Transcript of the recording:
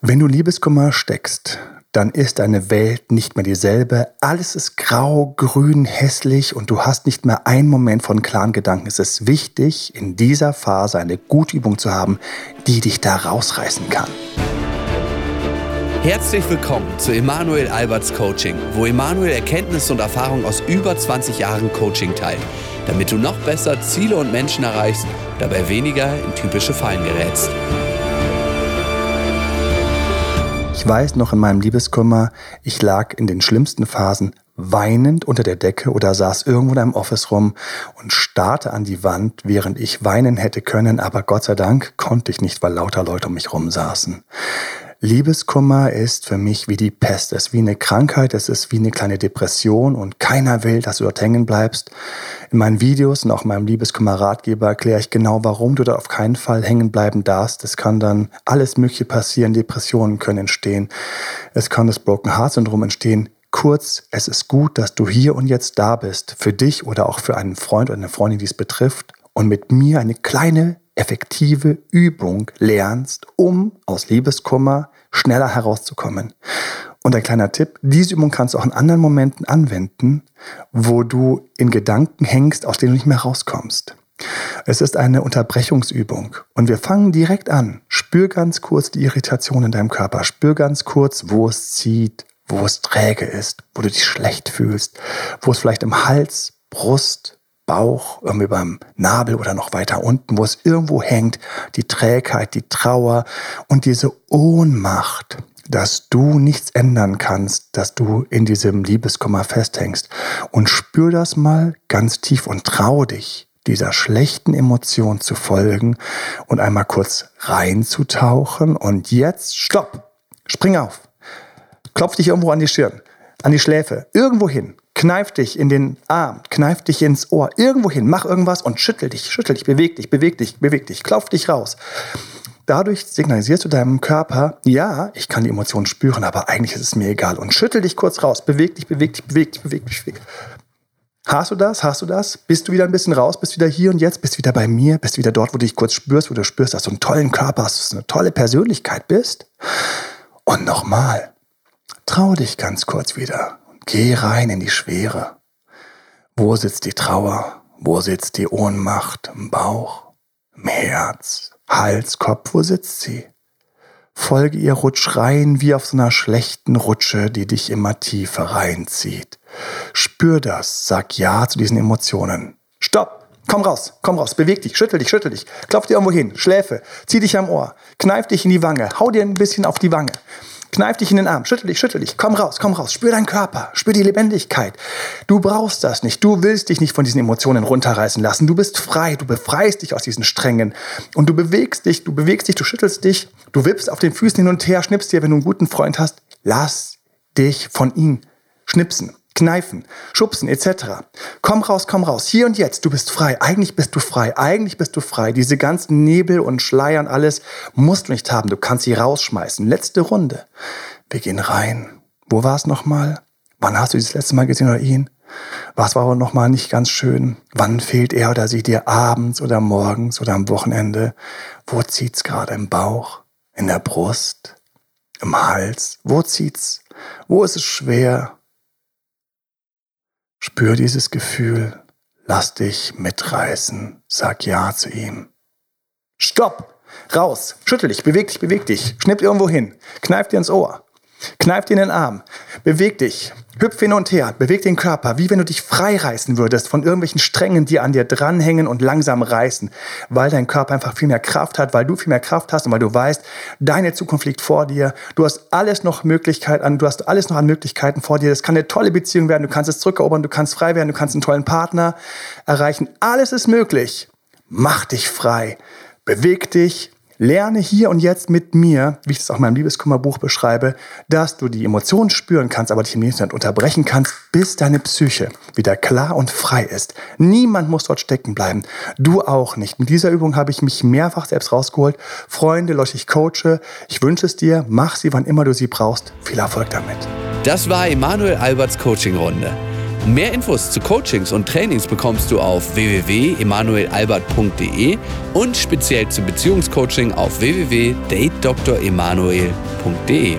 Wenn du Liebeskummer steckst, dann ist deine Welt nicht mehr dieselbe. Alles ist grau, grün, hässlich und du hast nicht mehr einen Moment von klaren Gedanken. Es ist wichtig, in dieser Phase eine gute Übung zu haben, die dich da rausreißen kann. Herzlich willkommen zu Emanuel Alberts Coaching, wo Emanuel Erkenntnisse und Erfahrung aus über 20 Jahren Coaching teilt, damit du noch besser Ziele und Menschen erreichst, dabei weniger in typische Fallen gerätst. Ich weiß noch in meinem Liebeskummer, ich lag in den schlimmsten Phasen weinend unter der Decke oder saß irgendwo in einem Office rum und starrte an die Wand, während ich weinen hätte können, aber Gott sei Dank konnte ich nicht, weil lauter Leute um mich rum saßen. Liebeskummer ist für mich wie die Pest. Es ist wie eine Krankheit, es ist wie eine kleine Depression und keiner will, dass du dort hängen bleibst. In meinen Videos und auch in meinem Liebeskummer-Ratgeber erkläre ich genau, warum du dort auf keinen Fall hängen bleiben darfst. Es kann dann alles Mögliche passieren, Depressionen können entstehen, es kann das Broken Heart Syndrom entstehen. Kurz, es ist gut, dass du hier und jetzt da bist, für dich oder auch für einen Freund oder eine Freundin, die es betrifft und mit mir eine kleine effektive Übung lernst, um aus Liebeskummer schneller herauszukommen. Und ein kleiner Tipp, diese Übung kannst du auch in anderen Momenten anwenden, wo du in Gedanken hängst, aus denen du nicht mehr rauskommst. Es ist eine Unterbrechungsübung und wir fangen direkt an. Spür ganz kurz die Irritation in deinem Körper. Spür ganz kurz, wo es zieht, wo es träge ist, wo du dich schlecht fühlst, wo es vielleicht im Hals, Brust, Bauch, irgendwie beim Nabel oder noch weiter unten, wo es irgendwo hängt, die Trägheit, die Trauer und diese Ohnmacht, dass du nichts ändern kannst, dass du in diesem Liebeskummer festhängst. Und spür das mal ganz tief und trau dich, dieser schlechten Emotion zu folgen und einmal kurz reinzutauchen. Und jetzt, stopp, spring auf, klopf dich irgendwo an die Stirn, an die Schläfe, irgendwo hin, Kneif dich in den Arm, kneif dich ins Ohr, irgendwo hin, mach irgendwas und schüttel dich, schüttel dich, beweg dich, beweg dich, beweg dich, klopf dich raus. Dadurch signalisierst du deinem Körper, ja, ich kann die Emotionen spüren, aber eigentlich ist es mir egal. Und schüttel dich kurz raus, beweg dich, beweg dich, beweg dich, beweg dich. Beweg. Hast du das? Hast du das? Bist du wieder ein bisschen raus? Bist wieder hier und jetzt? Bist wieder bei mir? Bist wieder dort, wo du dich kurz spürst, wo du spürst, dass du einen tollen Körper hast, dass du eine tolle Persönlichkeit bist? Und nochmal, trau dich ganz kurz wieder. Geh rein in die Schwere. Wo sitzt die Trauer? Wo sitzt die Ohnmacht? Im Bauch? Im Herz? Hals, Kopf? Wo sitzt sie? Folge ihr Rutsch rein wie auf so einer schlechten Rutsche, die dich immer tiefer reinzieht. Spür das, sag Ja zu diesen Emotionen. Stopp! Komm raus, komm raus, beweg dich, schüttel dich, schüttel dich, klopf dir irgendwo hin, Schläfe, zieh dich am Ohr, kneif dich in die Wange, hau dir ein bisschen auf die Wange. Kneif dich in den Arm, schüttel dich, schüttel dich, komm raus, komm raus, spür deinen Körper, spür die Lebendigkeit. Du brauchst das nicht, du willst dich nicht von diesen Emotionen runterreißen lassen. Du bist frei, du befreist dich aus diesen Strängen. Und du bewegst dich, du bewegst dich, du schüttelst dich, du wippst auf den Füßen hin und her, schnippst dir, wenn du einen guten Freund hast, lass dich von ihm schnipsen kneifen, schubsen etc. Komm raus, komm raus, hier und jetzt, du bist frei, eigentlich bist du frei, eigentlich bist du frei. Diese ganzen Nebel und Schleier und alles musst du nicht haben, du kannst sie rausschmeißen. Letzte Runde. Wir gehen rein. Wo war es nochmal? Wann hast du das letzte Mal gesehen oder ihn? Was war aber nochmal nicht ganz schön? Wann fehlt er oder sie dir abends oder morgens oder am Wochenende? Wo zieht's gerade im Bauch? In der Brust? Im Hals? Wo zieht's? Wo ist es schwer? Spür dieses Gefühl, lass dich mitreißen, sag Ja zu ihm. Stopp! Raus! Schüttel dich, beweg dich, beweg dich, schnipp irgendwo hin, kneif dir ins Ohr. Kneif dir in den Arm, beweg dich, hüpf hin und her, beweg den Körper, wie wenn du dich freireißen würdest von irgendwelchen Strängen, die an dir dranhängen und langsam reißen, weil dein Körper einfach viel mehr Kraft hat, weil du viel mehr Kraft hast und weil du weißt, deine Zukunft liegt vor dir. Du hast alles noch Möglichkeiten, du hast alles noch an Möglichkeiten vor dir. Das kann eine tolle Beziehung werden, du kannst es zurückerobern, du kannst frei werden, du kannst einen tollen Partner erreichen. Alles ist möglich. Mach dich frei. Beweg dich, Lerne hier und jetzt mit mir, wie ich es auch in meinem Liebeskummerbuch beschreibe, dass du die Emotionen spüren kannst, aber dich im nächsten Moment unterbrechen kannst, bis deine Psyche wieder klar und frei ist. Niemand muss dort stecken bleiben. Du auch nicht. Mit dieser Übung habe ich mich mehrfach selbst rausgeholt. Freunde, Leute, ich coache. Ich wünsche es dir. Mach sie, wann immer du sie brauchst. Viel Erfolg damit. Das war Emanuel Alberts Coaching-Runde. Mehr Infos zu Coachings und Trainings bekommst du auf www.emanuelalbert.de und speziell zum Beziehungscoaching auf www.datedremanuel.de.